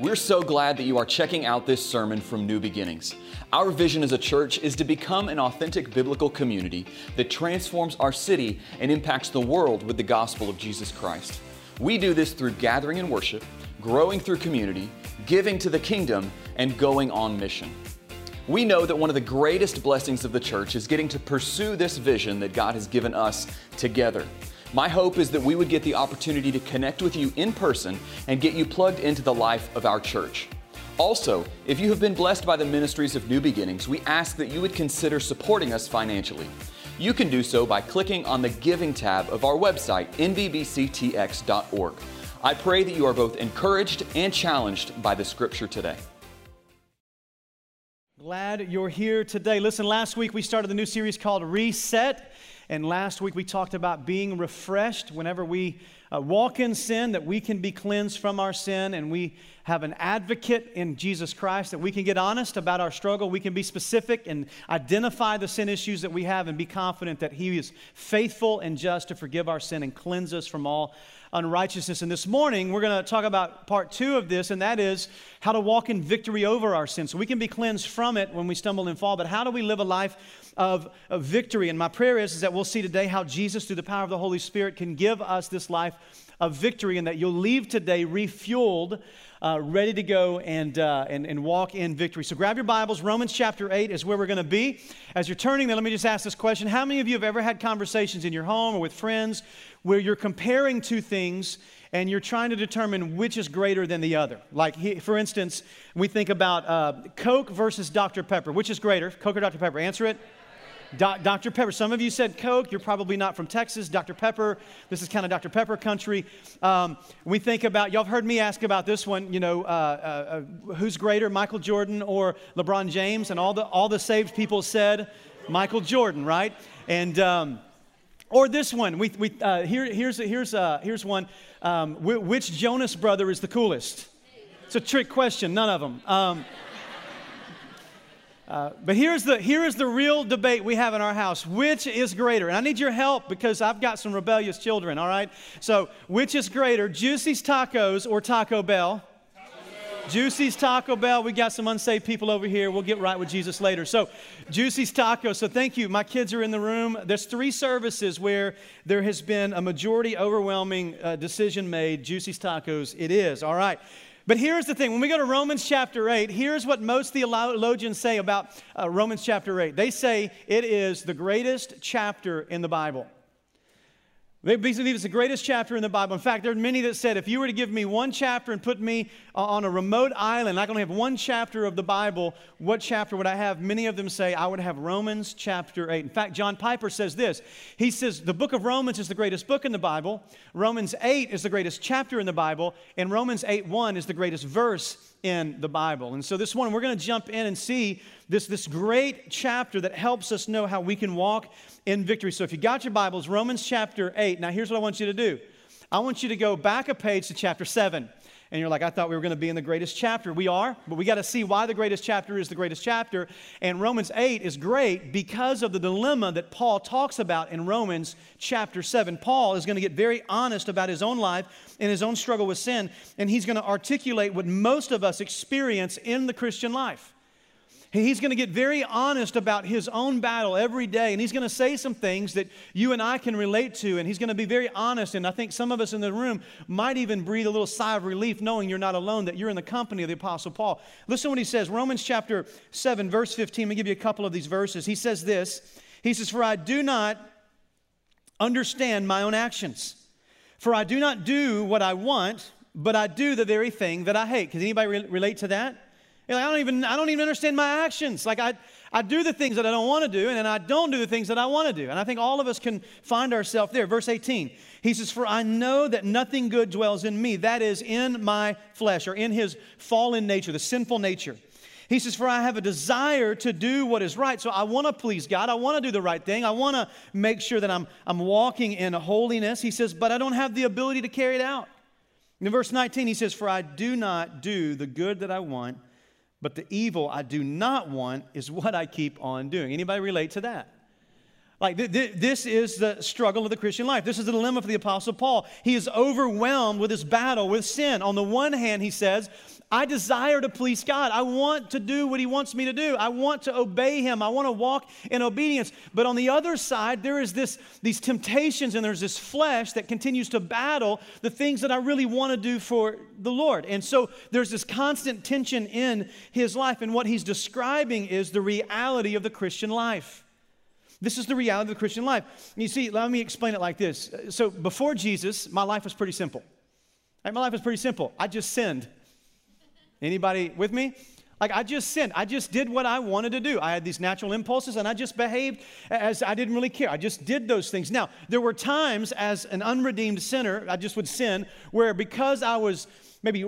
We're so glad that you are checking out this sermon from New Beginnings. Our vision as a church is to become an authentic biblical community that transforms our city and impacts the world with the gospel of Jesus Christ. We do this through gathering in worship, growing through community, giving to the kingdom, and going on mission. We know that one of the greatest blessings of the church is getting to pursue this vision that God has given us together. My hope is that we would get the opportunity to connect with you in person and get you plugged into the life of our church. Also, if you have been blessed by the ministries of New Beginnings, we ask that you would consider supporting us financially. You can do so by clicking on the Giving tab of our website, nbbctx.org. I pray that you are both encouraged and challenged by the scripture today. Glad you're here today. Listen, last week we started the new series called Reset. And last week we talked about being refreshed whenever we uh, walk in sin, that we can be cleansed from our sin, and we have an advocate in Jesus Christ, that we can get honest about our struggle. We can be specific and identify the sin issues that we have and be confident that He is faithful and just to forgive our sin and cleanse us from all unrighteousness. And this morning, we're going to talk about part two of this, and that is how to walk in victory over our sin. So we can be cleansed from it when we stumble and fall, but how do we live a life of, of victory? And my prayer is, is that we'll see today how Jesus, through the power of the Holy Spirit, can give us this life of victory, and that you'll leave today refueled. Uh, ready to go and, uh, and, and walk in victory. So grab your Bibles. Romans chapter 8 is where we're going to be. As you're turning there, let me just ask this question How many of you have ever had conversations in your home or with friends where you're comparing two things and you're trying to determine which is greater than the other. Like, for instance, we think about uh, Coke versus Dr. Pepper. Which is greater, Coke or Dr. Pepper? Answer it. Do- Dr. Pepper. Some of you said Coke. You're probably not from Texas. Dr. Pepper. This is kind of Dr. Pepper country. Um, we think about, y'all have heard me ask about this one, you know, uh, uh, uh who's greater, Michael Jordan or LeBron James? And all the, all the saved people said Michael Jordan, right? And, um, or this one, we, we, uh, here, here's, here's, uh, here's one. Um, which Jonas brother is the coolest? It's a trick question, none of them. Uh, but here's the, here is the real debate we have in our house. Which is greater? And I need your help because I've got some rebellious children, all right? So, which is greater, Juicy's Tacos or Taco Bell? Juicy's Taco Bell. We got some unsaved people over here. We'll get right with Jesus later. So, Juicy's Taco. So, thank you. My kids are in the room. There's three services where there has been a majority overwhelming uh, decision made. Juicy's Tacos, it is. All right. But here's the thing when we go to Romans chapter 8, here's what most theologians say about uh, Romans chapter 8. They say it is the greatest chapter in the Bible. They believe it's the greatest chapter in the Bible. In fact, there are many that said if you were to give me one chapter and put me uh, on a remote island, I can only have one chapter of the Bible, what chapter would I have? Many of them say I would have Romans chapter 8. In fact, John Piper says this. He says the book of Romans is the greatest book in the Bible, Romans 8 is the greatest chapter in the Bible, and Romans 8 1 is the greatest verse in the Bible. And so this morning we're going to jump in and see this, this great chapter that helps us know how we can walk in victory. So if you got your Bibles, Romans chapter 8. Now here's what I want you to do. I want you to go back a page to chapter 7 and you're like, I thought we were going to be in the greatest chapter. We are, but we got to see why the greatest chapter is the greatest chapter. And Romans 8 is great because of the dilemma that Paul talks about in Romans chapter 7. Paul is going to get very honest about his own life and his own struggle with sin, and he's going to articulate what most of us experience in the Christian life. He's going to get very honest about his own battle every day, and he's going to say some things that you and I can relate to, and he's going to be very honest. And I think some of us in the room might even breathe a little sigh of relief knowing you're not alone, that you're in the company of the Apostle Paul. Listen to what he says Romans chapter 7, verse 15. Let me give you a couple of these verses. He says this He says, For I do not understand my own actions, for I do not do what I want, but I do the very thing that I hate. Can anybody re- relate to that? Like, I don't even I don't even understand my actions. Like I I do the things that I don't want to do, and then I don't do the things that I want to do. And I think all of us can find ourselves there. Verse 18, he says, For I know that nothing good dwells in me, that is, in my flesh, or in his fallen nature, the sinful nature. He says, For I have a desire to do what is right. So I want to please God. I want to do the right thing. I want to make sure that I'm, I'm walking in holiness. He says, But I don't have the ability to carry it out. In verse 19, he says, For I do not do the good that I want but the evil I do not want is what I keep on doing. Anybody relate to that? Like, th- th- this is the struggle of the Christian life. This is the dilemma for the Apostle Paul. He is overwhelmed with his battle with sin. On the one hand, he says, I desire to please God. I want to do what He wants me to do. I want to obey Him. I want to walk in obedience. But on the other side, there is this, these temptations and there's this flesh that continues to battle the things that I really want to do for the Lord. And so there's this constant tension in his life. And what he's describing is the reality of the Christian life. This is the reality of the Christian life. You see, let me explain it like this. So before Jesus, my life was pretty simple. My life was pretty simple. I just sinned. Anybody with me? Like I just sinned. I just did what I wanted to do. I had these natural impulses and I just behaved as I didn't really care. I just did those things. Now, there were times as an unredeemed sinner, I just would sin, where because I was maybe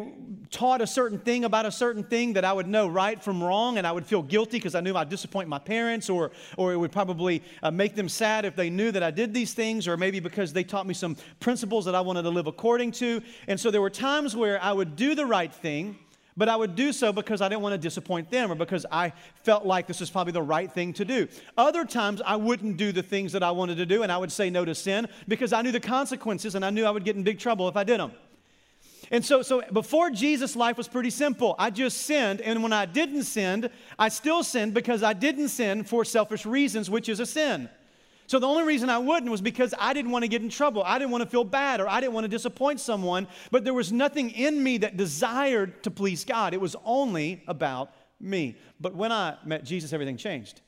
taught a certain thing about a certain thing that I would know right from wrong, and I would feel guilty because I knew I'd disappoint my parents, or, or it would probably uh, make them sad if they knew that I did these things, or maybe because they taught me some principles that I wanted to live according to. And so there were times where I would do the right thing but I would do so because I didn't want to disappoint them or because I felt like this was probably the right thing to do. Other times I wouldn't do the things that I wanted to do and I would say no to sin because I knew the consequences and I knew I would get in big trouble if I did them. And so, so before Jesus, life was pretty simple. I just sinned, and when I didn't sin, I still sinned because I didn't sin for selfish reasons, which is a sin. So the only reason I wouldn't was because I didn't want to get in trouble. I didn't want to feel bad or I didn't want to disappoint someone, but there was nothing in me that desired to please God. It was only about me. But when I met Jesus, everything changed.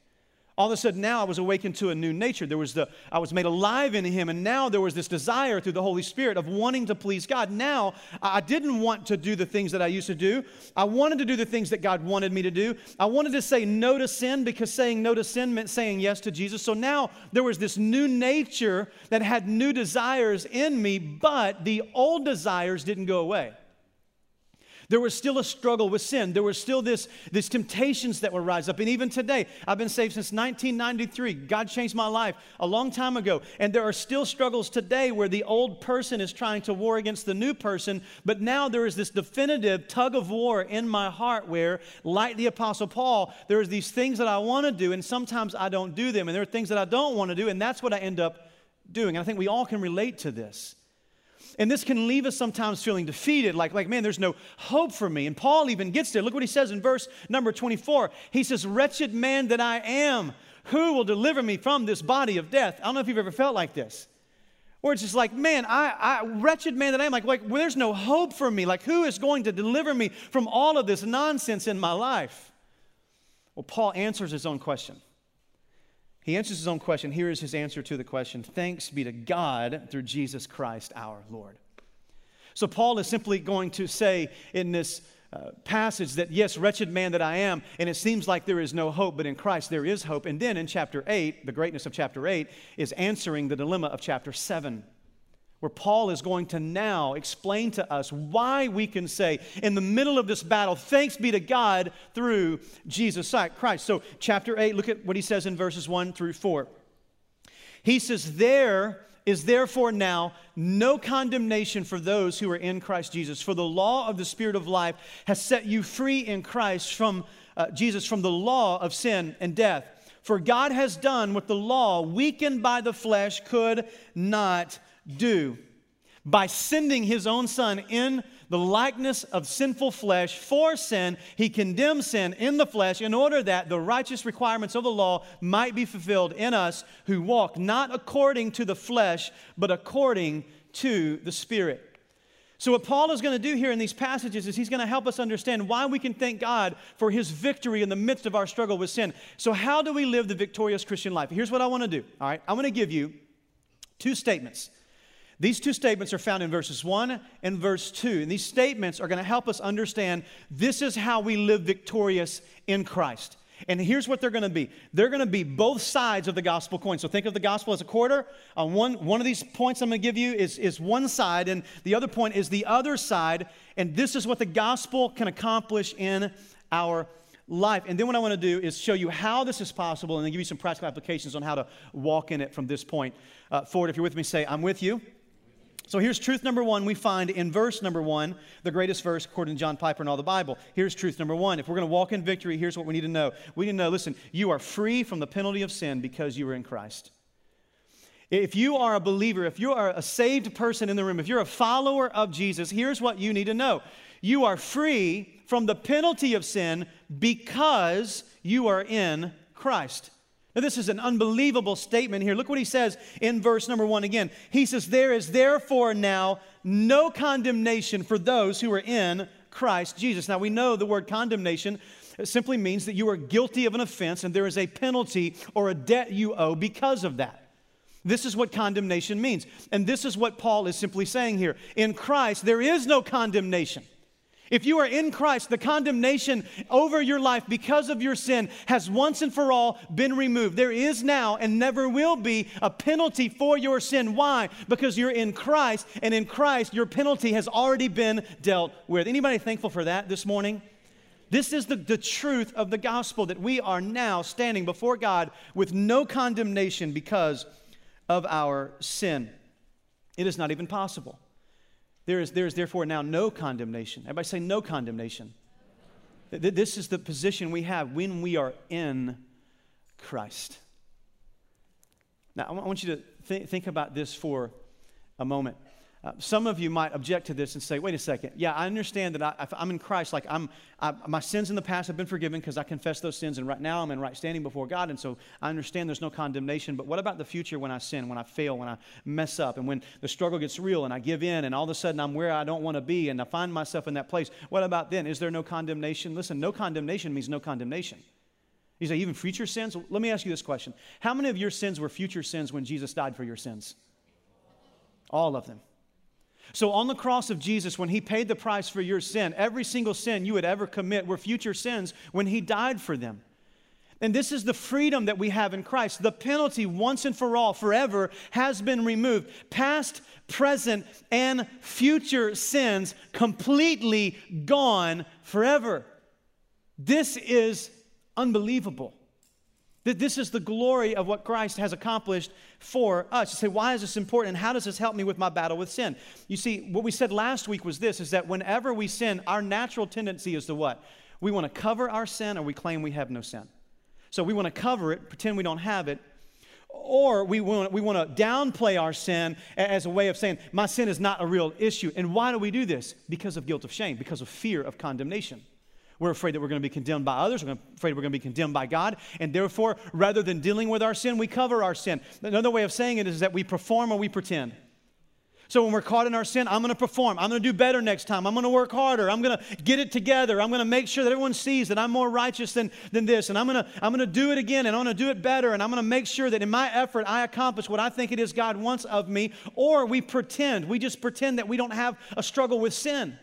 All of a sudden, now I was awakened to a new nature. There was the, I was made alive in Him, and now there was this desire through the Holy Spirit of wanting to please God. Now, I didn't want to do the things that I used to do. I wanted to do the things that God wanted me to do. I wanted to say no to sin because saying no to sin meant saying yes to Jesus. So now there was this new nature that had new desires in me, but the old desires didn't go away. There was still a struggle with sin. There was still this, this temptations that would rise up. And even today, I've been saved since 1993. God changed my life a long time ago. And there are still struggles today where the old person is trying to war against the new person. But now there is this definitive tug of war in my heart where, like the Apostle Paul, there are these things that I want to do, and sometimes I don't do them. And there are things that I don't want to do, and that's what I end up doing. And I think we all can relate to this. And this can leave us sometimes feeling defeated, like, like, man, there's no hope for me. And Paul even gets there. Look what he says in verse number 24. He says, Wretched man that I am, who will deliver me from this body of death? I don't know if you've ever felt like this. Where it's just like, man, I, I wretched man that I am, like, like well, there's no hope for me. Like, who is going to deliver me from all of this nonsense in my life? Well, Paul answers his own question. He answers his own question. Here is his answer to the question Thanks be to God through Jesus Christ our Lord. So, Paul is simply going to say in this uh, passage that, yes, wretched man that I am, and it seems like there is no hope, but in Christ there is hope. And then in chapter 8, the greatness of chapter 8 is answering the dilemma of chapter 7 where Paul is going to now explain to us why we can say, in the middle of this battle, thanks be to God through Jesus Christ. So, chapter 8, look at what he says in verses 1 through 4. He says, There is therefore now no condemnation for those who are in Christ Jesus. For the law of the Spirit of life has set you free in Christ from uh, Jesus from the law of sin and death. For God has done what the law, weakened by the flesh, could not do by sending his own son in the likeness of sinful flesh for sin, he condemned sin in the flesh in order that the righteous requirements of the law might be fulfilled in us who walk not according to the flesh, but according to the Spirit. So, what Paul is going to do here in these passages is he's going to help us understand why we can thank God for his victory in the midst of our struggle with sin. So, how do we live the victorious Christian life? Here's what I want to do. All right, I'm going to give you two statements these two statements are found in verses 1 and verse 2. And these statements are going to help us understand this is how we live victorious in Christ. And here's what they're going to be they're going to be both sides of the gospel coin. So think of the gospel as a quarter. On one, one of these points I'm going to give you is, is one side, and the other point is the other side. And this is what the gospel can accomplish in our life. And then what I want to do is show you how this is possible and then give you some practical applications on how to walk in it from this point uh, forward. If you're with me, say, I'm with you. So here's truth number one we find in verse number one, the greatest verse according to John Piper and all the Bible. Here's truth number one. If we're going to walk in victory, here's what we need to know. We need to know listen, you are free from the penalty of sin because you are in Christ. If you are a believer, if you are a saved person in the room, if you're a follower of Jesus, here's what you need to know you are free from the penalty of sin because you are in Christ. Now, this is an unbelievable statement here. Look what he says in verse number one again. He says, There is therefore now no condemnation for those who are in Christ Jesus. Now, we know the word condemnation simply means that you are guilty of an offense and there is a penalty or a debt you owe because of that. This is what condemnation means. And this is what Paul is simply saying here. In Christ, there is no condemnation. If you are in Christ, the condemnation over your life because of your sin has once and for all been removed. There is now and never will be a penalty for your sin. Why? Because you're in Christ, and in Christ, your penalty has already been dealt with. Anybody thankful for that this morning? This is the, the truth of the gospel that we are now standing before God with no condemnation because of our sin. It is not even possible. There is, there is therefore now no condemnation. Everybody say no condemnation. This is the position we have when we are in Christ. Now, I want you to th- think about this for a moment. Uh, some of you might object to this and say, wait a second. Yeah, I understand that I, am in Christ. Like, I'm, I, my sins in the past have been forgiven because I confess those sins, and right now I'm in right standing before God. And so I understand there's no condemnation. But what about the future when I sin, when I fail, when I mess up, and when the struggle gets real and I give in, and all of a sudden I'm where I don't want to be, and I find myself in that place? What about then? Is there no condemnation? Listen, no condemnation means no condemnation. You say, even future sins? Let me ask you this question How many of your sins were future sins when Jesus died for your sins? All of them. So, on the cross of Jesus, when he paid the price for your sin, every single sin you would ever commit were future sins when he died for them. And this is the freedom that we have in Christ. The penalty, once and for all, forever, has been removed. Past, present, and future sins completely gone forever. This is unbelievable. That this is the glory of what Christ has accomplished for us. You say, why is this important and how does this help me with my battle with sin? You see, what we said last week was this is that whenever we sin, our natural tendency is to what? We want to cover our sin or we claim we have no sin. So we want to cover it, pretend we don't have it, or we want, we want to downplay our sin as a way of saying, my sin is not a real issue. And why do we do this? Because of guilt of shame, because of fear of condemnation. We're afraid that we're going to be condemned by others. We're afraid we're going to be condemned by God. And therefore, rather than dealing with our sin, we cover our sin. Another way of saying it is that we perform or we pretend. So when we're caught in our sin, I'm going to perform. I'm going to do better next time. I'm going to work harder. I'm going to get it together. I'm going to make sure that everyone sees that I'm more righteous than, than this. And I'm going, to, I'm going to do it again and I'm going to do it better. And I'm going to make sure that in my effort, I accomplish what I think it is God wants of me. Or we pretend. We just pretend that we don't have a struggle with sin.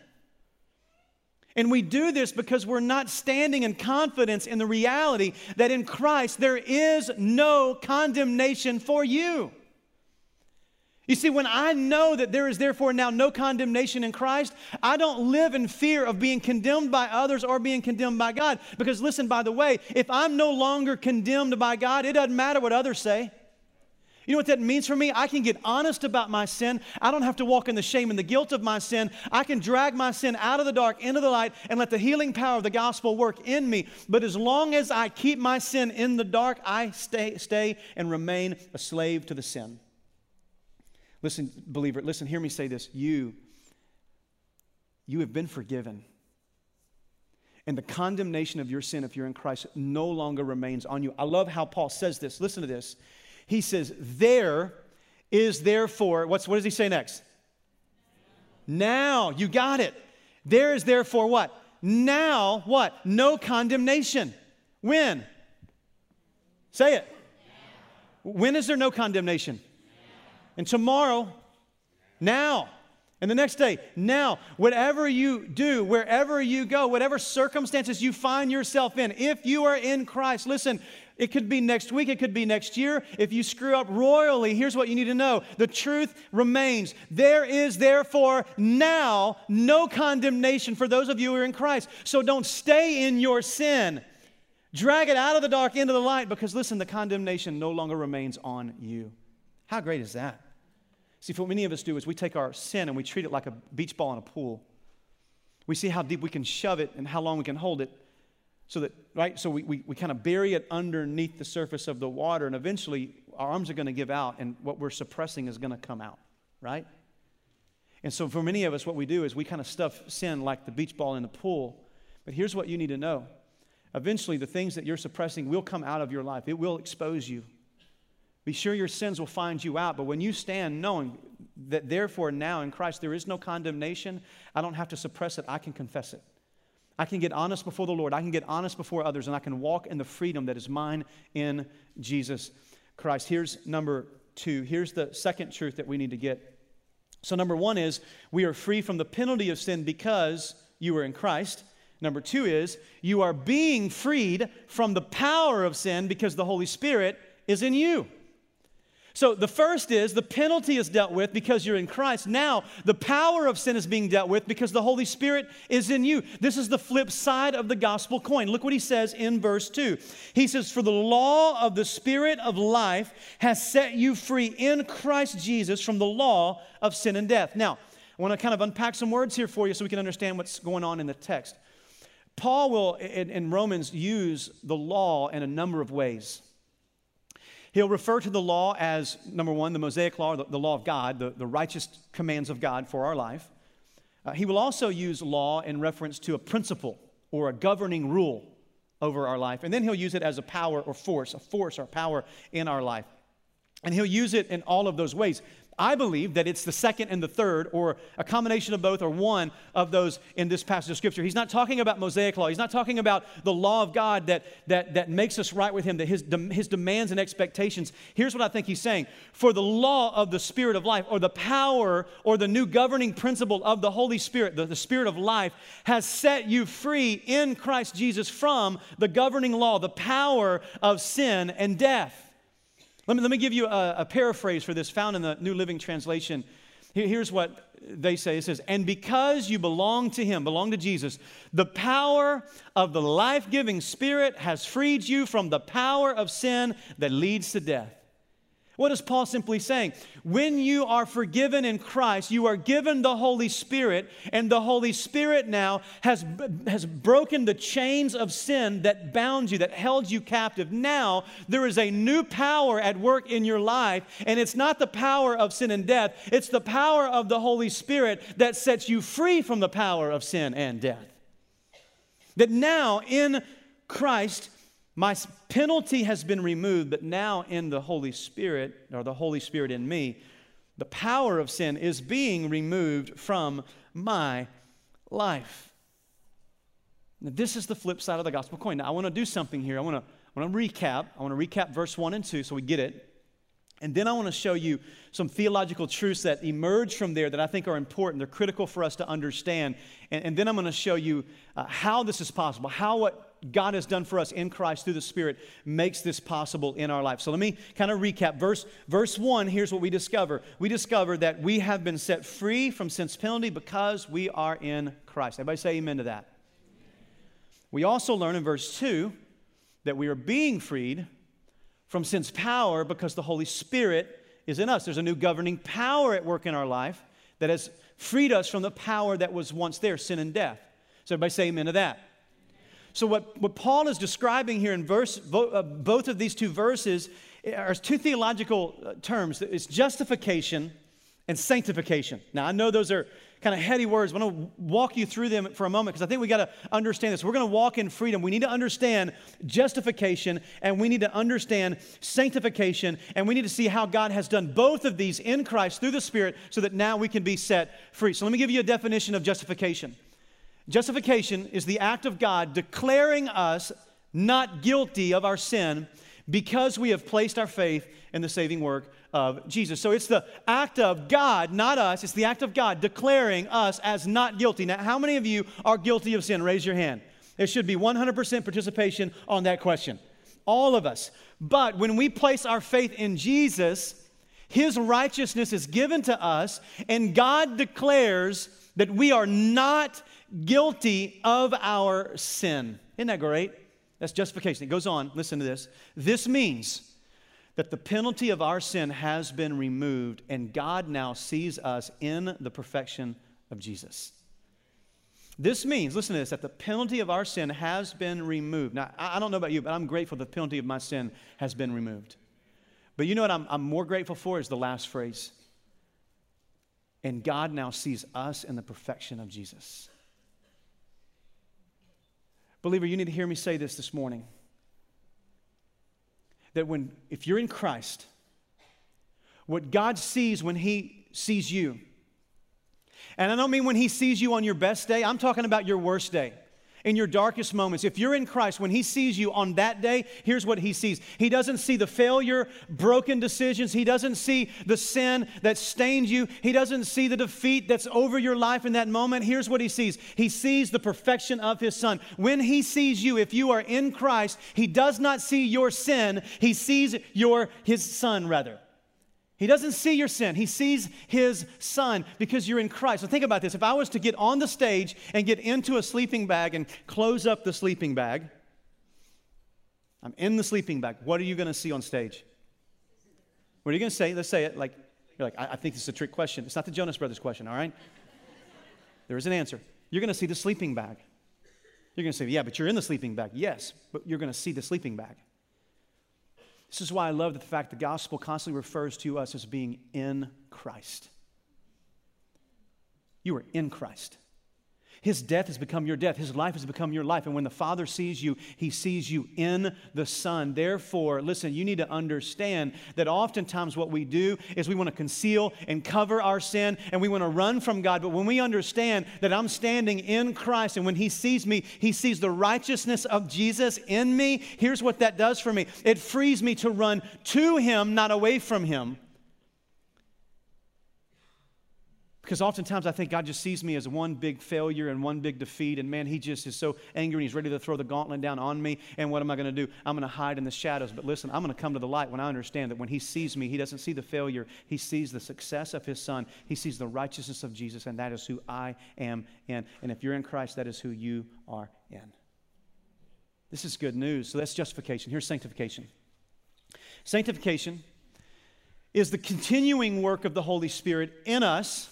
And we do this because we're not standing in confidence in the reality that in Christ there is no condemnation for you. You see, when I know that there is therefore now no condemnation in Christ, I don't live in fear of being condemned by others or being condemned by God. Because listen, by the way, if I'm no longer condemned by God, it doesn't matter what others say. You know what that means for me? I can get honest about my sin. I don't have to walk in the shame and the guilt of my sin. I can drag my sin out of the dark into the light and let the healing power of the gospel work in me. But as long as I keep my sin in the dark, I stay, stay and remain a slave to the sin. Listen, believer, listen, hear me say this. You, you have been forgiven. And the condemnation of your sin, if you're in Christ, no longer remains on you. I love how Paul says this. Listen to this. He says, There is therefore, what's, what does he say next? Now, you got it. There is therefore what? Now, what? No condemnation. When? Say it. When is there no condemnation? And tomorrow, now. And the next day, now, whatever you do, wherever you go, whatever circumstances you find yourself in, if you are in Christ, listen, it could be next week, it could be next year. If you screw up royally, here's what you need to know the truth remains. There is therefore now no condemnation for those of you who are in Christ. So don't stay in your sin. Drag it out of the dark into the light because listen, the condemnation no longer remains on you. How great is that? See, what many of us do is we take our sin and we treat it like a beach ball in a pool. We see how deep we can shove it and how long we can hold it so that right so we, we, we kind of bury it underneath the surface of the water and eventually our arms are going to give out and what we're suppressing is going to come out, right? And so for many of us, what we do is we kind of stuff sin like the beach ball in the pool. But here's what you need to know eventually, the things that you're suppressing will come out of your life, it will expose you. Be sure your sins will find you out. But when you stand knowing that therefore now in Christ there is no condemnation, I don't have to suppress it, I can confess it. I can get honest before the Lord. I can get honest before others, and I can walk in the freedom that is mine in Jesus Christ. Here's number two. Here's the second truth that we need to get. So, number one is we are free from the penalty of sin because you are in Christ. Number two is you are being freed from the power of sin because the Holy Spirit is in you. So the first is the penalty is dealt with because you're in Christ. Now, the power of sin is being dealt with because the Holy Spirit is in you. This is the flip side of the gospel coin. Look what he says in verse 2. He says, For the law of the Spirit of life has set you free in Christ Jesus from the law of sin and death. Now, I want to kind of unpack some words here for you so we can understand what's going on in the text. Paul will, in, in Romans, use the law in a number of ways. He'll refer to the law as, number one, the Mosaic law, the, the law of God, the, the righteous commands of God for our life. Uh, he will also use law in reference to a principle or a governing rule over our life. And then he'll use it as a power or force, a force or power in our life. And he'll use it in all of those ways. I believe that it's the second and the third, or a combination of both, or one of those in this passage of Scripture. He's not talking about Mosaic law. He's not talking about the law of God that, that, that makes us right with Him, that his, his demands and expectations. Here's what I think he's saying For the law of the Spirit of life, or the power, or the new governing principle of the Holy Spirit, the, the Spirit of life, has set you free in Christ Jesus from the governing law, the power of sin and death. Let me, let me give you a, a paraphrase for this found in the New Living Translation. Here's what they say it says, And because you belong to Him, belong to Jesus, the power of the life giving Spirit has freed you from the power of sin that leads to death. What is Paul simply saying? When you are forgiven in Christ, you are given the Holy Spirit, and the Holy Spirit now has, has broken the chains of sin that bound you, that held you captive. Now there is a new power at work in your life, and it's not the power of sin and death, it's the power of the Holy Spirit that sets you free from the power of sin and death. That now in Christ, my penalty has been removed, but now in the Holy Spirit, or the Holy Spirit in me, the power of sin is being removed from my life. Now, this is the flip side of the gospel coin. Now, I want to do something here. I want to, I want to recap. I want to recap verse 1 and 2 so we get it. And then I want to show you some theological truths that emerge from there that I think are important. They're critical for us to understand. And, and then I'm going to show you uh, how this is possible, how what God has done for us in Christ through the Spirit makes this possible in our life. So let me kind of recap. Verse, verse 1, here's what we discover. We discover that we have been set free from sin's penalty because we are in Christ. Everybody say amen to that. We also learn in verse 2 that we are being freed from sin's power because the Holy Spirit is in us. There's a new governing power at work in our life that has freed us from the power that was once there, sin and death. So everybody say amen to that. So, what, what Paul is describing here in verse, uh, both of these two verses are two theological uh, terms it's justification and sanctification. Now, I know those are kind of heady words. I want to walk you through them for a moment because I think we got to understand this. We're going to walk in freedom. We need to understand justification and we need to understand sanctification and we need to see how God has done both of these in Christ through the Spirit so that now we can be set free. So let me give you a definition of justification. Justification is the act of God declaring us not guilty of our sin because we have placed our faith in the saving work of Jesus. So it's the act of God, not us. It's the act of God declaring us as not guilty. Now, how many of you are guilty of sin? Raise your hand. There should be 100% participation on that question. All of us. But when we place our faith in Jesus, his righteousness is given to us, and God declares that we are not guilty of our sin. Isn't that great? That's justification. It goes on, listen to this. This means that the penalty of our sin has been removed, and God now sees us in the perfection of Jesus. This means, listen to this, that the penalty of our sin has been removed. Now, I don't know about you, but I'm grateful the penalty of my sin has been removed. But you know what I'm, I'm more grateful for is the last phrase. And God now sees us in the perfection of Jesus. Believer, you need to hear me say this this morning. That when, if you're in Christ, what God sees when He sees you, and I don't mean when He sees you on your best day, I'm talking about your worst day in your darkest moments. If you're in Christ, when He sees you on that day, here's what He sees He doesn't see the failure, broken decisions. He doesn't see the sin that stained you. He doesn't see the defeat that's over your life in that moment. Here's what He sees He sees the perfection of His Son. When He sees you, if you are in Christ, He does not see your sin, He sees your His Son, rather. He doesn't see your sin. He sees his son because you're in Christ. So think about this. If I was to get on the stage and get into a sleeping bag and close up the sleeping bag, I'm in the sleeping bag. What are you going to see on stage? What are you going to say? Let's say it like, you're like, I, I think this is a trick question. It's not the Jonas Brothers question, all right? There is an answer. You're going to see the sleeping bag. You're going to say, yeah, but you're in the sleeping bag. Yes, but you're going to see the sleeping bag. This is why I love the fact the gospel constantly refers to us as being in Christ. You are in Christ. His death has become your death. His life has become your life. And when the Father sees you, He sees you in the Son. Therefore, listen, you need to understand that oftentimes what we do is we want to conceal and cover our sin and we want to run from God. But when we understand that I'm standing in Christ and when He sees me, He sees the righteousness of Jesus in me, here's what that does for me it frees me to run to Him, not away from Him. Because oftentimes I think God just sees me as one big failure and one big defeat, and man, He just is so angry and He's ready to throw the gauntlet down on me. And what am I going to do? I'm going to hide in the shadows. But listen, I'm going to come to the light when I understand that when He sees me, He doesn't see the failure, He sees the success of His Son, He sees the righteousness of Jesus, and that is who I am in. And if you're in Christ, that is who you are in. This is good news. So that's justification. Here's sanctification. Sanctification is the continuing work of the Holy Spirit in us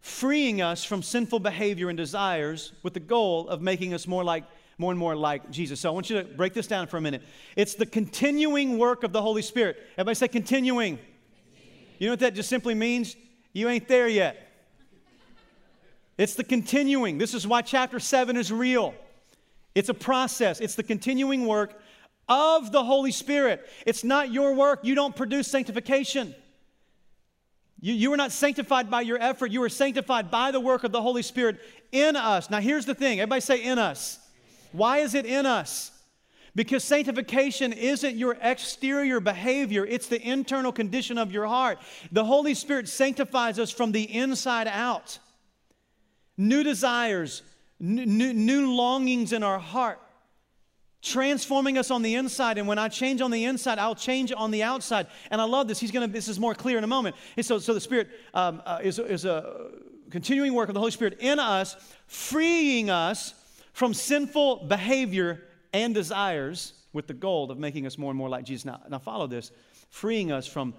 freeing us from sinful behavior and desires with the goal of making us more like more and more like Jesus. So I want you to break this down for a minute. It's the continuing work of the Holy Spirit. Everybody say continuing. You know what that just simply means? You ain't there yet. It's the continuing. This is why chapter 7 is real. It's a process, it's the continuing work of the Holy Spirit. It's not your work. You don't produce sanctification. You, you were not sanctified by your effort, you were sanctified by the work of the Holy Spirit in us. Now, here's the thing everybody say in us. Why is it in us? Because sanctification isn't your exterior behavior, it's the internal condition of your heart. The Holy Spirit sanctifies us from the inside out. New desires, new, new longings in our heart transforming us on the inside. And when I change on the inside, I'll change on the outside. And I love this. He's going to, this is more clear in a moment. And so, so the Spirit um, uh, is, is a continuing work of the Holy Spirit in us, freeing us from sinful behavior and desires with the goal of making us more and more like Jesus. Now, now follow this freeing us from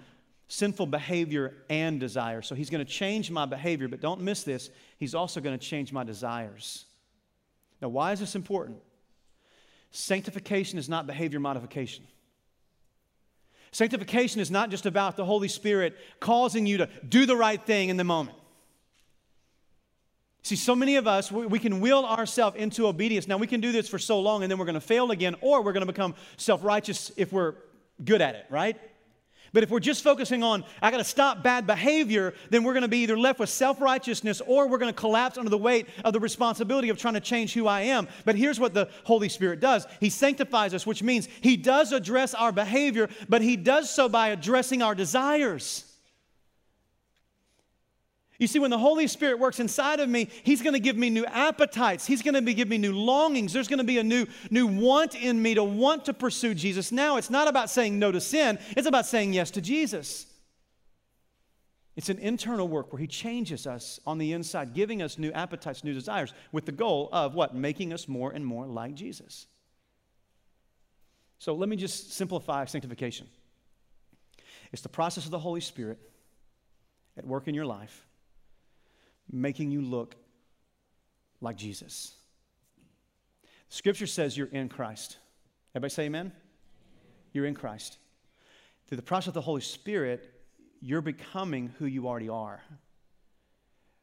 sinful behavior and desire. So he's going to change my behavior, but don't miss this. He's also going to change my desires. Now, why is this important? Sanctification is not behavior modification. Sanctification is not just about the Holy Spirit causing you to do the right thing in the moment. See, so many of us, we, can will ourselves into obedience. Now, we can do this for so long and then we're going to fail again, or we're going to become self righteous if we're good at it, right? But if we're just focusing on, I got to stop bad behavior, then we're going to be either left with self righteousness or we're going to collapse under the weight of the responsibility of trying to change who I am. But here's what the Holy Spirit does He sanctifies us, which means He does address our behavior, but He does so by addressing our desires. You see, when the Holy Spirit works inside of me, He's going to give me new appetites. He's going to give me new longings. There's going to be a new, new want in me to want to pursue Jesus. Now, it's not about saying no to sin, it's about saying yes to Jesus. It's an internal work where He changes us on the inside, giving us new appetites, new desires, with the goal of what? Making us more and more like Jesus. So let me just simplify sanctification it's the process of the Holy Spirit at work in your life making you look like Jesus. Scripture says you're in Christ. Everybody say amen? You're in Christ. through the process of the Holy Spirit, you're becoming who you already are.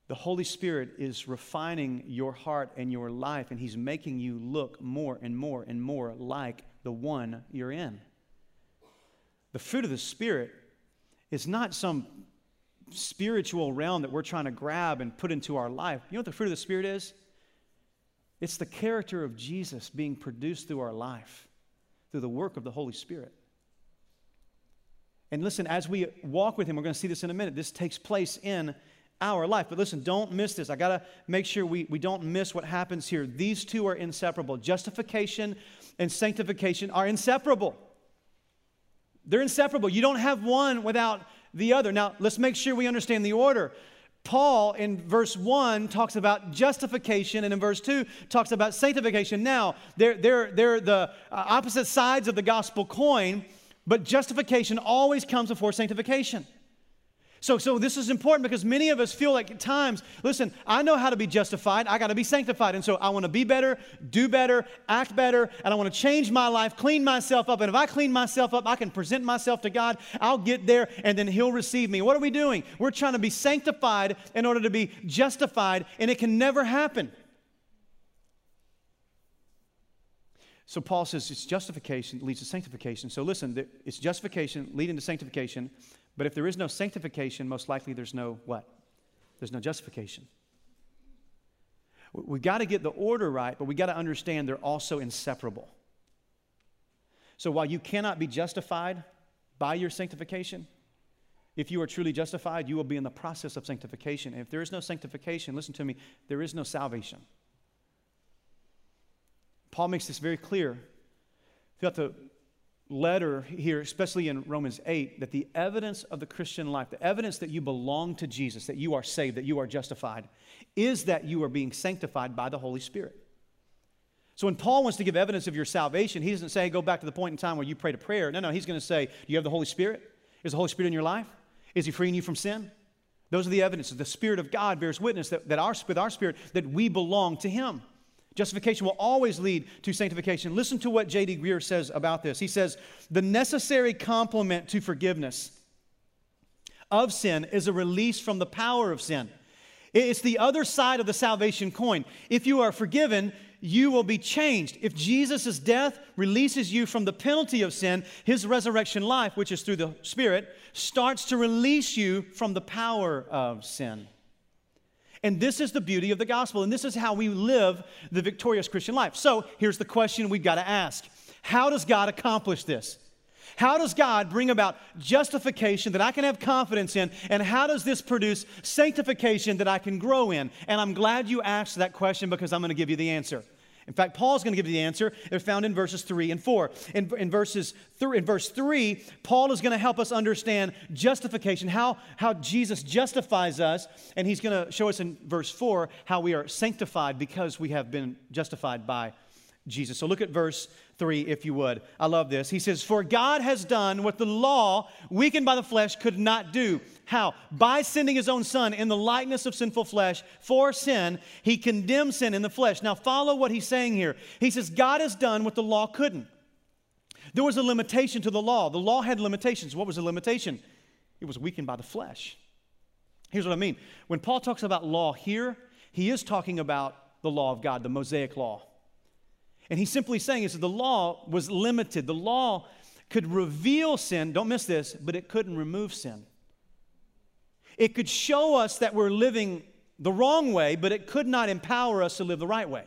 The Holy Spirit is refining your heart and your life, and He's making you look more and more and more like the one you're in. The fruit of the Spirit is not some spiritual realm that we're trying to grab and put into our life. You know what the fruit of the Spirit is? It's the character of Jesus being produced through our life, through the work of the Holy Spirit. And listen, as we walk with Him, we're going to see this in a minute. This takes place in our life. But listen, don't miss this. I got to make sure we, we don't miss what happens here. These two are inseparable. Justification and sanctification are inseparable. They're inseparable. You don't have one without the other. Now, let's make sure we understand the order. Paul in verse 1 talks about justification, and in verse 2 talks about sanctification. Now, they're, they're, they're the uh, opposite sides of the gospel coin, but justification always comes before sanctification. So, so this is important because many of us feel like at times, listen, I know how to be justified. I got to be sanctified. And so I want to be better, do better, act better, and I want to change my life, clean myself up. And if I clean myself up, I can present myself to God. I'll get there and then He'll receive me. What are we doing? We're trying to be sanctified in order to be justified, and it can never happen. So Paul says it's justification leads to sanctification. So listen, it's justification leading to sanctification. But if there is no sanctification, most likely there's no what? There's no justification. We've got to get the order right, but we've got to understand they're also inseparable. So while you cannot be justified by your sanctification, if you are truly justified, you will be in the process of sanctification. And if there is no sanctification, listen to me, there is no salvation. Paul makes this very clear throughout the letter here, especially in Romans 8, that the evidence of the Christian life, the evidence that you belong to Jesus, that you are saved, that you are justified, is that you are being sanctified by the Holy Spirit. So when Paul wants to give evidence of your salvation, he doesn't say, go back to the point in time where you prayed a prayer. No, no, he's going to say, do you have the Holy Spirit? Is the Holy Spirit in your life? Is he freeing you from sin? Those are the evidences. The Spirit of God bears witness that, that our, with our spirit that we belong to him. Justification will always lead to sanctification. Listen to what J.D. Greear says about this. He says, The necessary complement to forgiveness of sin is a release from the power of sin. It's the other side of the salvation coin. If you are forgiven, you will be changed. If Jesus' death releases you from the penalty of sin, his resurrection life, which is through the Spirit, starts to release you from the power of sin. And this is the beauty of the gospel, and this is how we live the victorious Christian life. So here's the question we've got to ask How does God accomplish this? How does God bring about justification that I can have confidence in? And how does this produce sanctification that I can grow in? And I'm glad you asked that question because I'm going to give you the answer. In fact, Paul's going to give you the answer. They're found in verses 3 and 4. In, in, verses th- in verse 3, Paul is going to help us understand justification, how, how Jesus justifies us. And he's going to show us in verse 4 how we are sanctified because we have been justified by Jesus. So look at verse 3, if you would. I love this. He says, For God has done what the law, weakened by the flesh, could not do. How? By sending his own son in the likeness of sinful flesh for sin, he condemned sin in the flesh. Now, follow what he's saying here. He says, God has done what the law couldn't. There was a limitation to the law. The law had limitations. What was the limitation? It was weakened by the flesh. Here's what I mean. When Paul talks about law here, he is talking about the law of God, the Mosaic law. And he's simply saying is that the law was limited. The law could reveal sin, don't miss this, but it couldn't remove sin. It could show us that we're living the wrong way, but it could not empower us to live the right way.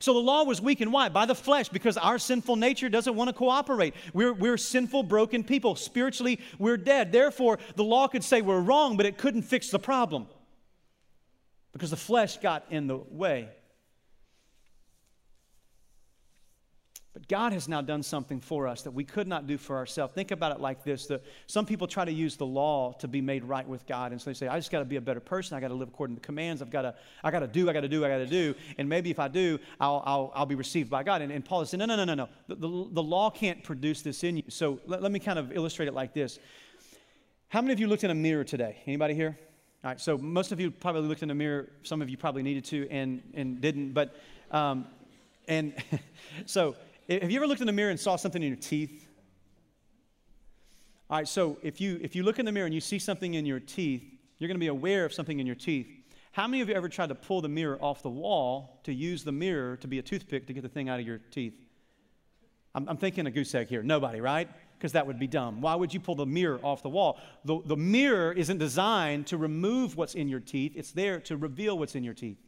So the law was weak and why? By the flesh, because our sinful nature doesn't want to cooperate. We're, we're sinful, broken people. Spiritually, we're dead. Therefore, the law could say we're wrong, but it couldn't fix the problem because the flesh got in the way. But God has now done something for us that we could not do for ourselves. Think about it like this that some people try to use the law to be made right with God. And so they say, I just got to be a better person. I got to live according to the commands. I've got to, I got to do, I got to do, I got to do. And maybe if I do, I'll, I'll, I'll be received by God. And, and Paul is saying, no, no, no, no, no. The, the, the law can't produce this in you. So let, let me kind of illustrate it like this. How many of you looked in a mirror today? Anybody here? All right, so most of you probably looked in a mirror. Some of you probably needed to and, and didn't. But, um, and so, have you ever looked in the mirror and saw something in your teeth? All right, so if you if you look in the mirror and you see something in your teeth, you're going to be aware of something in your teeth. How many of you ever tried to pull the mirror off the wall to use the mirror to be a toothpick to get the thing out of your teeth? I'm, I'm thinking a goose egg here. Nobody, right? Because that would be dumb. Why would you pull the mirror off the wall? The, the mirror isn't designed to remove what's in your teeth, it's there to reveal what's in your teeth.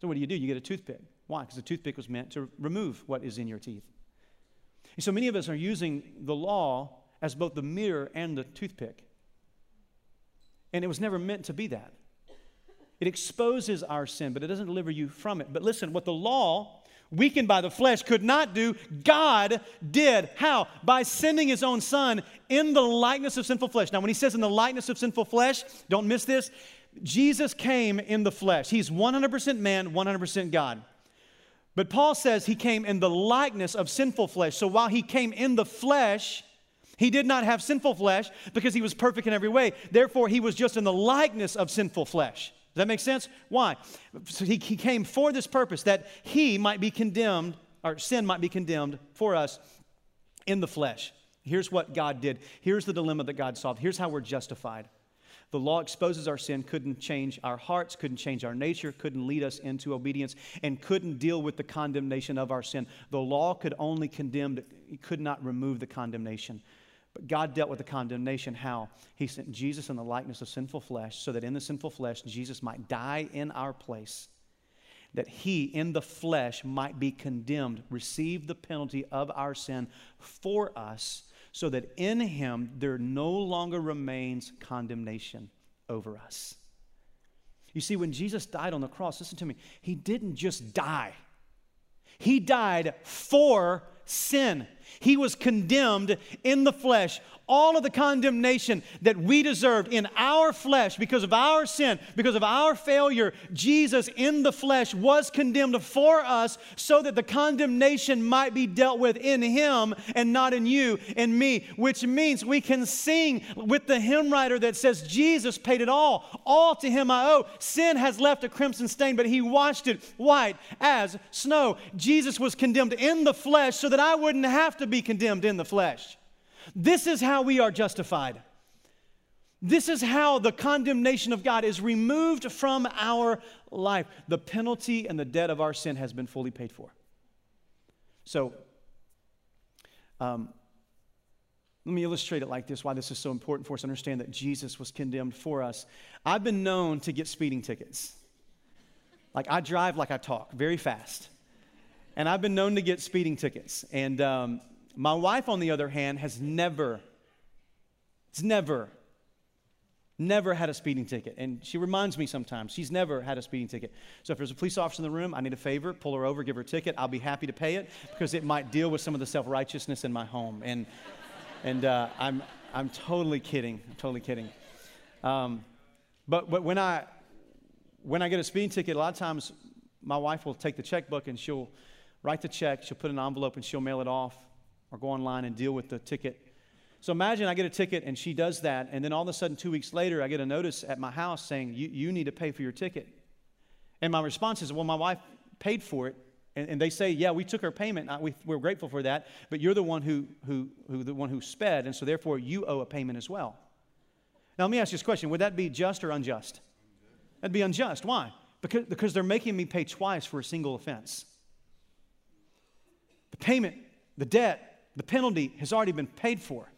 So, what do you do? You get a toothpick. Why? Because the toothpick was meant to remove what is in your teeth. And so many of us are using the law as both the mirror and the toothpick. And it was never meant to be that. It exposes our sin, but it doesn't deliver you from it. But listen, what the law, weakened by the flesh, could not do, God did. How? By sending his own son in the likeness of sinful flesh. Now, when he says in the likeness of sinful flesh, don't miss this. Jesus came in the flesh. He's 100% man, 100% God. But Paul says he came in the likeness of sinful flesh. So while he came in the flesh, he did not have sinful flesh because he was perfect in every way. Therefore, he was just in the likeness of sinful flesh. Does that make sense? Why? So he, he came for this purpose that he might be condemned, or sin might be condemned for us in the flesh. Here's what God did. Here's the dilemma that God solved. Here's how we're justified. The law exposes our sin, couldn't change our hearts, couldn't change our nature, couldn't lead us into obedience, and couldn't deal with the condemnation of our sin. The law could only condemn, it could not remove the condemnation. But God dealt with the condemnation. How? He sent Jesus in the likeness of sinful flesh so that in the sinful flesh, Jesus might die in our place. That he, in the flesh, might be condemned, receive the penalty of our sin for us, so that in him there no longer remains condemnation over us. You see, when Jesus died on the cross, listen to me, he didn't just die, he died for sin. He was condemned in the flesh all of the condemnation that we deserved in our flesh because of our sin, because of our failure, Jesus in the flesh was condemned for us so that the condemnation might be dealt with in Him and not in you and me, which means we can sing with the hymn writer that says, Jesus paid it all. All to Him I owe. Sin has left a crimson stain, but He washed it white as snow. Jesus was condemned in the flesh so that I wouldn't have to be condemned in the flesh. This is how we are justified. This is how the condemnation of God is removed from our life. The penalty and the debt of our sin has been fully paid for. So, um, let me illustrate it like this why this is so important for us to understand that Jesus was condemned for us. I've been known to get speeding tickets. Like, I drive like I talk, very fast. And I've been known to get speeding tickets. And um, my wife, on the other hand, has never, it's never, never had a speeding ticket. And she reminds me sometimes she's never had a speeding ticket. So if there's a police officer in the room, I need a favor, pull her over, give her a ticket. I'll be happy to pay it because it might deal with some of the self righteousness in my home. And, and uh, I'm, I'm totally kidding. I'm totally kidding. Um, but, but when, I, when I get a speeding ticket, a lot of times my wife will take the checkbook and she'll write the check, she'll put an envelope, and she'll mail it off or go online and deal with the ticket. So imagine I get a ticket and she does that, and then all of a sudden, two weeks later, I get a notice at my house saying, You, you need to pay for your ticket. And my response is, Well, my wife paid for it. And, and they say, Yeah, we took her payment. We, we're grateful for that, but you're the one who, who, who, the one who sped, and so therefore you owe a payment as well. Now, let me ask you this question Would that be just or unjust? That'd be unjust. Why? Because, because they're making me pay twice for a single offense. The payment, the debt, the penalty has already been paid for.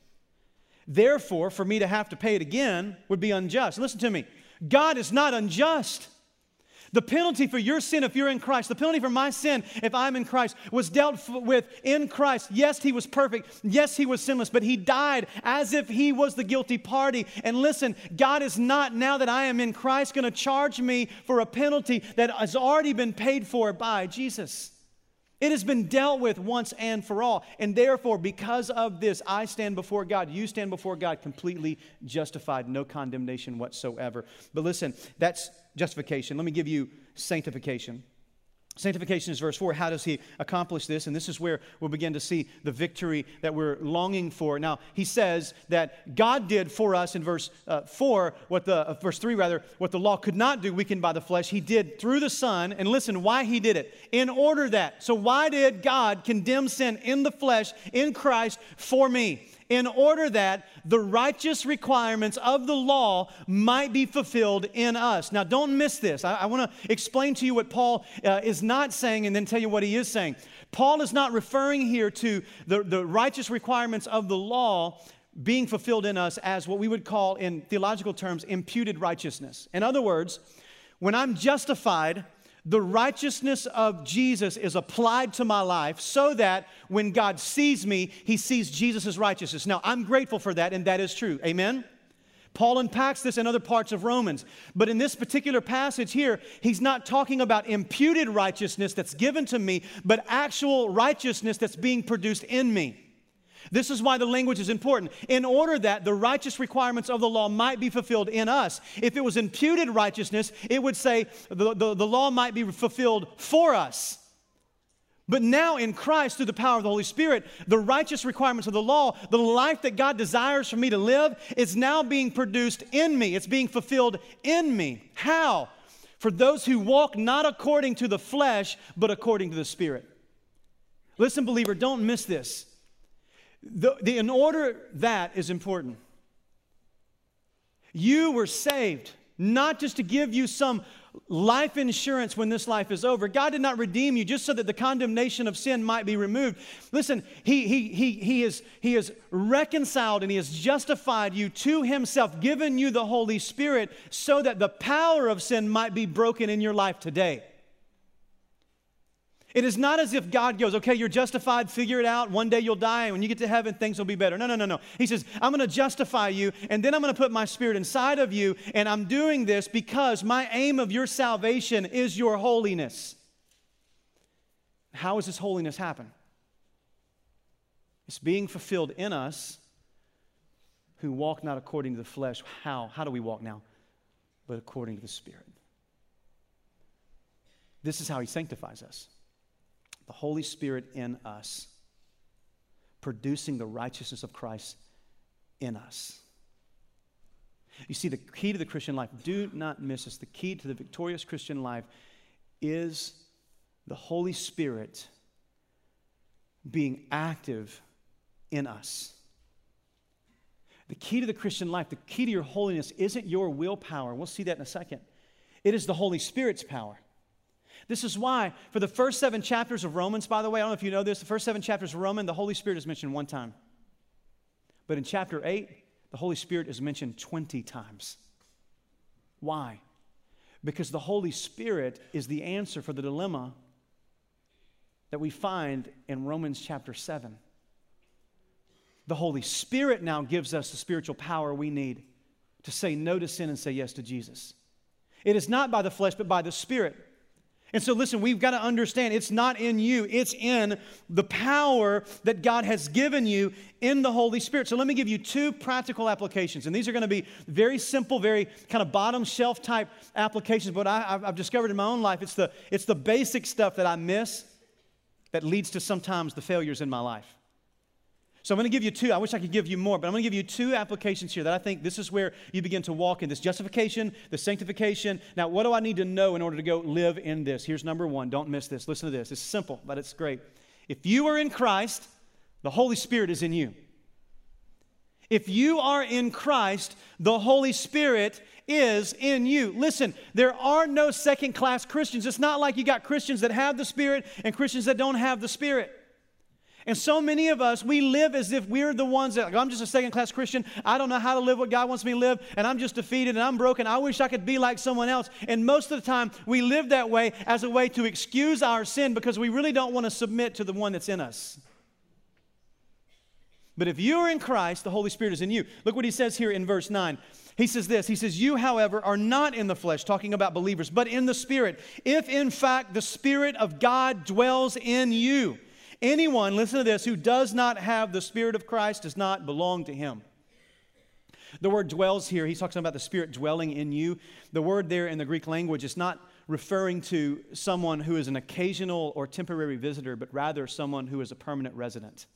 Therefore, for me to have to pay it again would be unjust. Listen to me God is not unjust. The penalty for your sin, if you're in Christ, the penalty for my sin, if I'm in Christ, was dealt with in Christ. Yes, he was perfect. Yes, he was sinless, but he died as if he was the guilty party. And listen, God is not, now that I am in Christ, going to charge me for a penalty that has already been paid for by Jesus. It has been dealt with once and for all. And therefore, because of this, I stand before God. You stand before God completely justified, no condemnation whatsoever. But listen, that's justification. Let me give you sanctification. Sanctification is verse 4. How does he accomplish this? And this is where we'll begin to see the victory that we're longing for. Now, he says that God did for us in verse uh, 4, what the, uh, verse 3 rather, what the law could not do, weakened by the flesh. He did through the Son. And listen, why he did it. In order that. So, why did God condemn sin in the flesh, in Christ, for me? In order that the righteous requirements of the law might be fulfilled in us. Now, don't miss this. I, I want to explain to you what Paul uh, is not saying and then tell you what he is saying. Paul is not referring here to the, the righteous requirements of the law being fulfilled in us as what we would call, in theological terms, imputed righteousness. In other words, when I'm justified, the righteousness of Jesus is applied to my life so that when God sees me, he sees Jesus' righteousness. Now, I'm grateful for that, and that is true. Amen? Paul unpacks this in other parts of Romans. But in this particular passage here, he's not talking about imputed righteousness that's given to me, but actual righteousness that's being produced in me. This is why the language is important. In order that the righteous requirements of the law might be fulfilled in us. If it was imputed righteousness, it would say the, the, the law might be fulfilled for us. But now in Christ, through the power of the Holy Spirit, the righteous requirements of the law, the life that God desires for me to live, is now being produced in me. It's being fulfilled in me. How? For those who walk not according to the flesh, but according to the Spirit. Listen, believer, don't miss this. The, the, in order that is important. You were saved not just to give you some life insurance when this life is over. God did not redeem you just so that the condemnation of sin might be removed. Listen, He, he, he, he, is, he has reconciled and He has justified you to Himself, given you the Holy Spirit so that the power of sin might be broken in your life today. It is not as if God goes, okay, you're justified, figure it out. One day you'll die, and when you get to heaven, things will be better. No, no, no, no. He says, I'm going to justify you, and then I'm going to put my spirit inside of you, and I'm doing this because my aim of your salvation is your holiness. How does this holiness happen? It's being fulfilled in us who walk not according to the flesh. How? How do we walk now? But according to the Spirit. This is how He sanctifies us the Holy Spirit in us, producing the righteousness of Christ in us. You see, the key to the Christian life, do not miss this. The key to the victorious Christian life is the Holy Spirit being active in us. The key to the Christian life, the key to your holiness isn't your willpower. We'll see that in a second. It is the Holy Spirit's power. This is why, for the first seven chapters of Romans, by the way, I don't know if you know this, the first seven chapters of Romans, the Holy Spirit is mentioned one time. But in chapter 8, the Holy Spirit is mentioned 20 times. Why? Because the Holy Spirit is the answer for the dilemma that we find in Romans chapter 7. The Holy Spirit now gives us the spiritual power we need to say no to sin and say yes to Jesus. It is not by the flesh, but by the Spirit. And so, listen, we've got to understand it's not in you, it's in the power that God has given you in the Holy Spirit. So, let me give you two practical applications. And these are going to be very simple, very kind of bottom shelf type applications. But I, have discovered in my own life it's the, it's the basic stuff that I miss that leads to sometimes the failures in my life. So I'm going to give you two. I wish I could give you more, but I'm going to give you two applications here that I think this is where you begin to walk in this justification, the sanctification. Now, what do I need to know in order to go live in this? Here's number one. Don't miss this. Listen to this. It's simple, but it's great. If you are in Christ, the Holy Spirit is in you. If you are in Christ, the Holy Spirit is in you. Listen, there are no second class Christians. It's not like you got Christians that have the Spirit and Christians that don't have the Spirit. And so many of us, we live as if we're the ones that, I'm just a second class Christian. I don't know how to live what God wants me to live, and I'm just defeated and I'm broken. I wish I could be like someone else. And most of the time, we live that way as a way to excuse our sin because we really don't want to submit to the one that's in us. But if you are in Christ, the Holy Spirit is in you. Look what he says here in verse 9. He says this He says, You, however, are not in the flesh, talking about believers, but in the Spirit. If in fact the Spirit of God dwells in you. Anyone, listen to this, who does not have the Spirit of Christ does not belong to him. The word dwells here, he's talking about the Spirit dwelling in you. The word there in the Greek language is not referring to someone who is an occasional or temporary visitor, but rather someone who is a permanent resident.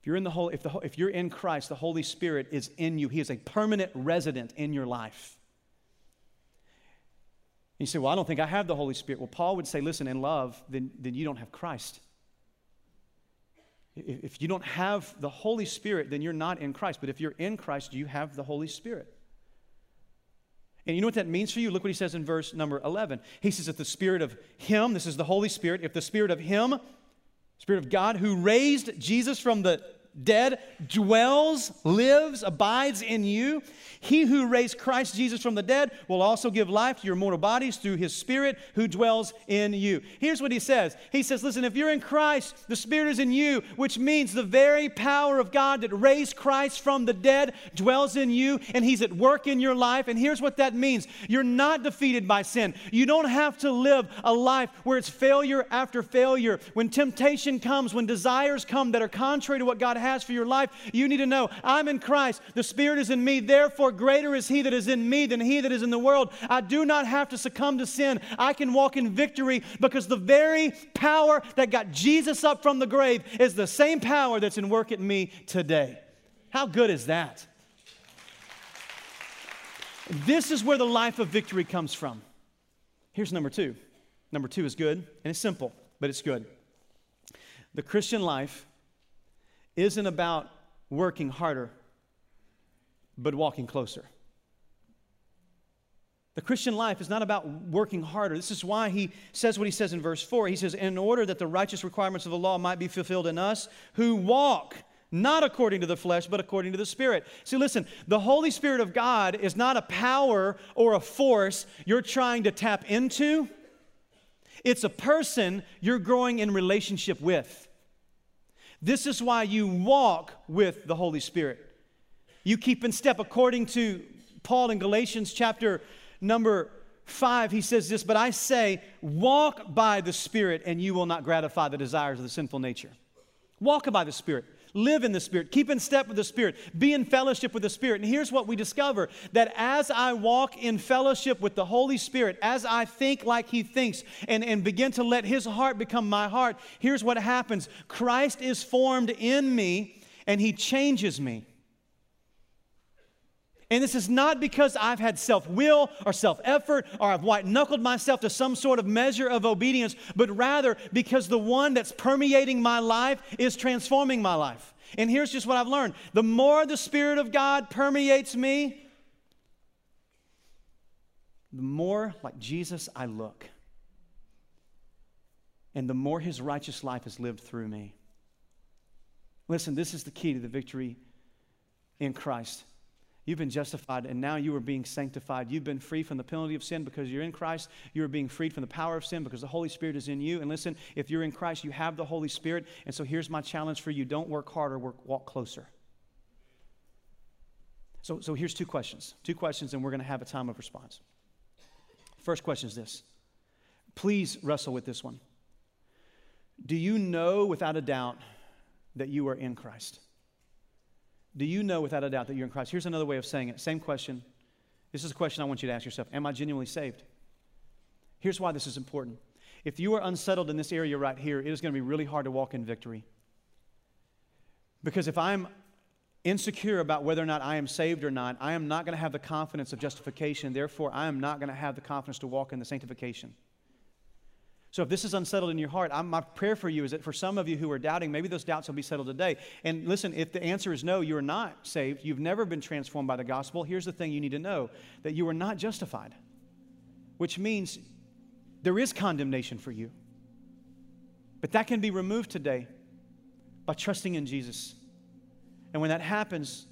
If you're in, the whole, if, the, if you're in Christ, the Holy Spirit is in you. He is a permanent resident in your life. You say, Well, I don't think I have the Holy Spirit. Well, Paul would say, Listen, in love, then, then you don't have Christ. If you don't have the Holy Spirit, then you're not in Christ. But if you're in Christ, you have the Holy Spirit. And you know what that means for you? Look what he says in verse number 11. He says, If the Spirit of Him, this is the Holy Spirit, if the Spirit of Him, Spirit of God, who raised Jesus from the dead dwells, lives, abides in you. He who raised Christ Jesus from the dead will also give life to your mortal bodies through his Spirit who dwells in you. Here's what he says He says, Listen, if you're in Christ, the Spirit is in you, which means the very power of God that raised Christ from the dead dwells in you, and he's at work in your life. And here's what that means you're not defeated by sin. You don't have to live a life where it's failure after failure. When temptation comes, when desires come that are contrary to what God has for your life, you need to know I'm in Christ. The Spirit is in me. Therefore, greater is He that is in me than He that is in the world. I do not have to succumb to sin. I can walk in victory because the very power that got Jesus up from the grave is the same power that's in work in me today. How good is that? This is where the life of victory comes from. Here's number two. Number two is good, and it's simple, but it's good. The Christian life isn't about working harder, but walking closer. The Christian life is not about working harder. This is why he says what he says in verse 4. He says, In order that the righteous requirements of the law might be fulfilled in us who walk not according to the flesh, but according to the Spirit. See, listen, the Holy Spirit of God is not a power or a force you're trying to tap into, it's a person you're growing in relationship with. This is why you walk with the Holy Spirit. You keep in step according to Paul in Galatians chapter number 5 he says this but i say walk by the spirit and you will not gratify the desires of the sinful nature. Walk by the spirit live in the Spirit, keep in step with the Spirit, be in fellowship with the Spirit. And here's what we discover that as I walk in fellowship with the Holy Spirit, as I think like He thinks, and, and begin to let His heart become my heart, here's what happens Christ is formed in me, and He changes me. And this is not because I've had self will or self effort or I've white knuckled myself to some sort of measure of obedience, but rather because the one that's permeating my life is transforming my life. And here's just what I've learned the more the Spirit of God permeates me, the more like Jesus I look. And the more his righteous life is lived through me. Listen, this is the key to the victory in Christ. You've been justified, and now you are being sanctified. You've been free from the penalty of sin because you're in Christ. You are being freed from the power of sin because the Holy Spirit is in you. And listen, if you're in Christ, you have the Holy Spirit. And so here's my challenge for you don't work harder, work, walk closer. So, so here's two questions. Two questions, and we're going to have a time of response. First question is this. Please wrestle with this one. Do you know without a doubt that you are in Christ? Do you know without a doubt that you're in Christ? Here's another way of saying it. Same question. This is a question I want you to ask yourself Am I genuinely saved? Here's why this is important. If you are unsettled in this area right here, it is going to be really hard to walk in victory. Because if I'm insecure about whether or not I am saved or not, I am not going to have the confidence of justification. Therefore, I am not going to have the confidence to walk in the sanctification. So if this is unsettled in your heart, I'm, my prayer for you is that for some of you who are doubting, maybe those doubts will be settled today. And listen, if the answer is no, you're not saved, you've never been transformed by the gospel, here's the thing you need to know that you are not justified, which means there is condemnation for you. But that can be removed today by trusting in Jesus. And when that happens,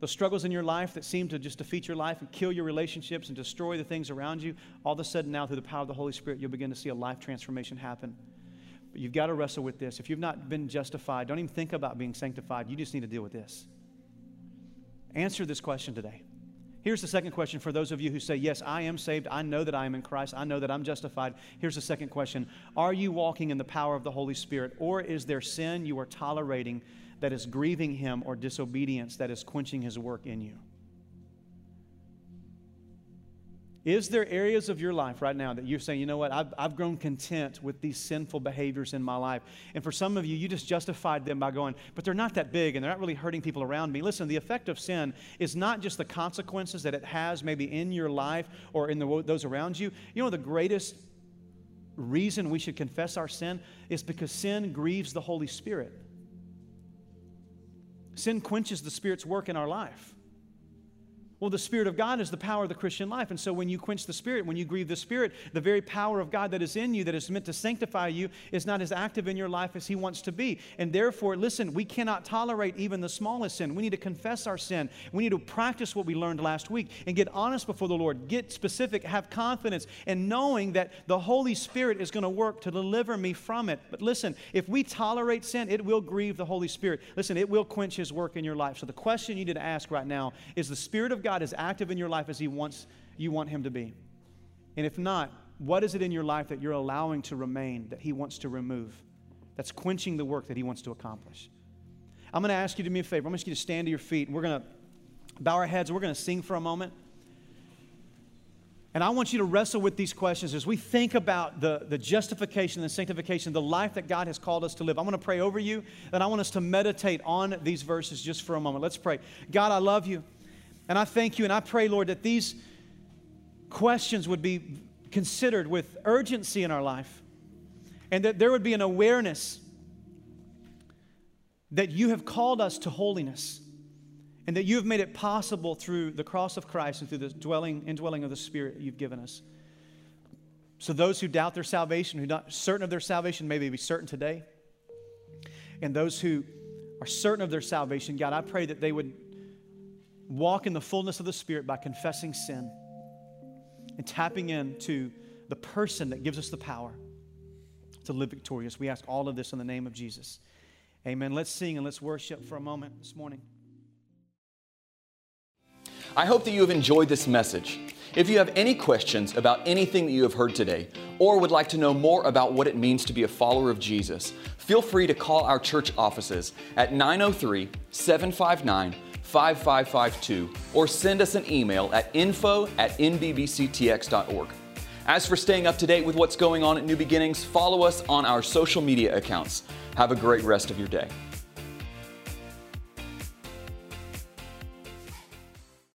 those struggles in your life that seem to just defeat your life and kill your relationships and destroy the things around you, all of a sudden now through the power of the Holy Spirit, you'll begin to see a life transformation happen. But you've got to wrestle with this. If you've not been justified, don't even think about being sanctified. You just need to deal with this. Answer this question today. Here's the second question for those of you who say, Yes, I am saved. I know that I am in Christ. I know that I'm justified. Here's the second question Are you walking in the power of the Holy Spirit, or is there sin you are tolerating that is grieving him or disobedience that is quenching his work in you? Is there areas of your life right now that you're saying, you know what, I've, I've grown content with these sinful behaviors in my life? And for some of you, you just justified them by going, but they're not that big and they're not really hurting people around me. Listen, the effect of sin is not just the consequences that it has maybe in your life or in the, those around you. You know, the greatest reason we should confess our sin is because sin grieves the Holy Spirit. Sin quenches the Spirit's work in our life. Well, the Spirit of God is the power of the Christian life. And so when you quench the Spirit, when you grieve the Spirit, the very power of God that is in you, that is meant to sanctify you, is not as active in your life as He wants to be. And therefore, listen, we cannot tolerate even the smallest sin. We need to confess our sin. We need to practice what we learned last week and get honest before the Lord, get specific, have confidence, and knowing that the Holy Spirit is going to work to deliver me from it. But listen, if we tolerate sin, it will grieve the Holy Spirit. Listen, it will quench His work in your life. So the question you need to ask right now is the Spirit of God God as active in your life as He wants you want Him to be? And if not, what is it in your life that you're allowing to remain that He wants to remove? That's quenching the work that He wants to accomplish. I'm going to ask you to do me a favor. I'm going to ask you to stand to your feet. We're going to bow our heads. We're going to sing for a moment. And I want you to wrestle with these questions as we think about the, the justification and sanctification, the life that God has called us to live. I'm going to pray over you, and I want us to meditate on these verses just for a moment. Let's pray. God, I love you. And I thank you and I pray, Lord, that these questions would be considered with urgency in our life and that there would be an awareness that you have called us to holiness and that you have made it possible through the cross of Christ and through the dwelling indwelling of the Spirit you've given us. So those who doubt their salvation, who are not certain of their salvation, may they be certain today. And those who are certain of their salvation, God, I pray that they would walk in the fullness of the Spirit by confessing sin and tapping into the person that gives us the power to live victorious. We ask all of this in the name of Jesus. Amen. Let's sing and let's worship for a moment this morning. I hope that you have enjoyed this message. If you have any questions about anything that you have heard today, or would like to know more about what it means to be a follower of Jesus, feel free to call our church offices at 903 759 5552 or send us an email at info at nbbctx.org. As for staying up to date with what's going on at New Beginnings, follow us on our social media accounts. Have a great rest of your day.